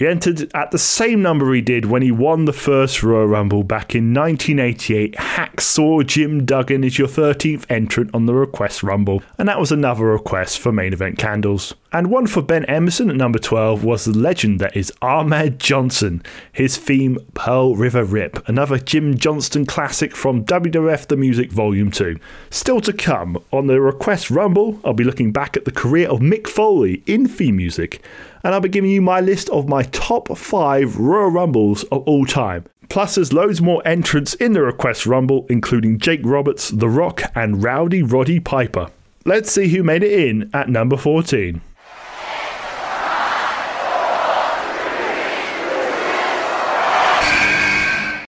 He entered at the same number he did when he won the first Royal Rumble back in 1988. Hacksaw Jim Duggan is your 13th entrant on the Request Rumble, and that was another request for main event candles. And one for Ben Emerson at number 12 was the legend that is Ahmed Johnson, his theme Pearl River Rip, another Jim Johnston classic from WWF The Music Volume 2. Still to come on the Request Rumble, I'll be looking back at the career of Mick Foley in theme music, and I'll be giving you my list of my top 5 Royal Rumbles of all time. Plus, there's loads more entrants in the Request Rumble, including Jake Roberts, The Rock, and Rowdy Roddy Piper. Let's see who made it in at number 14.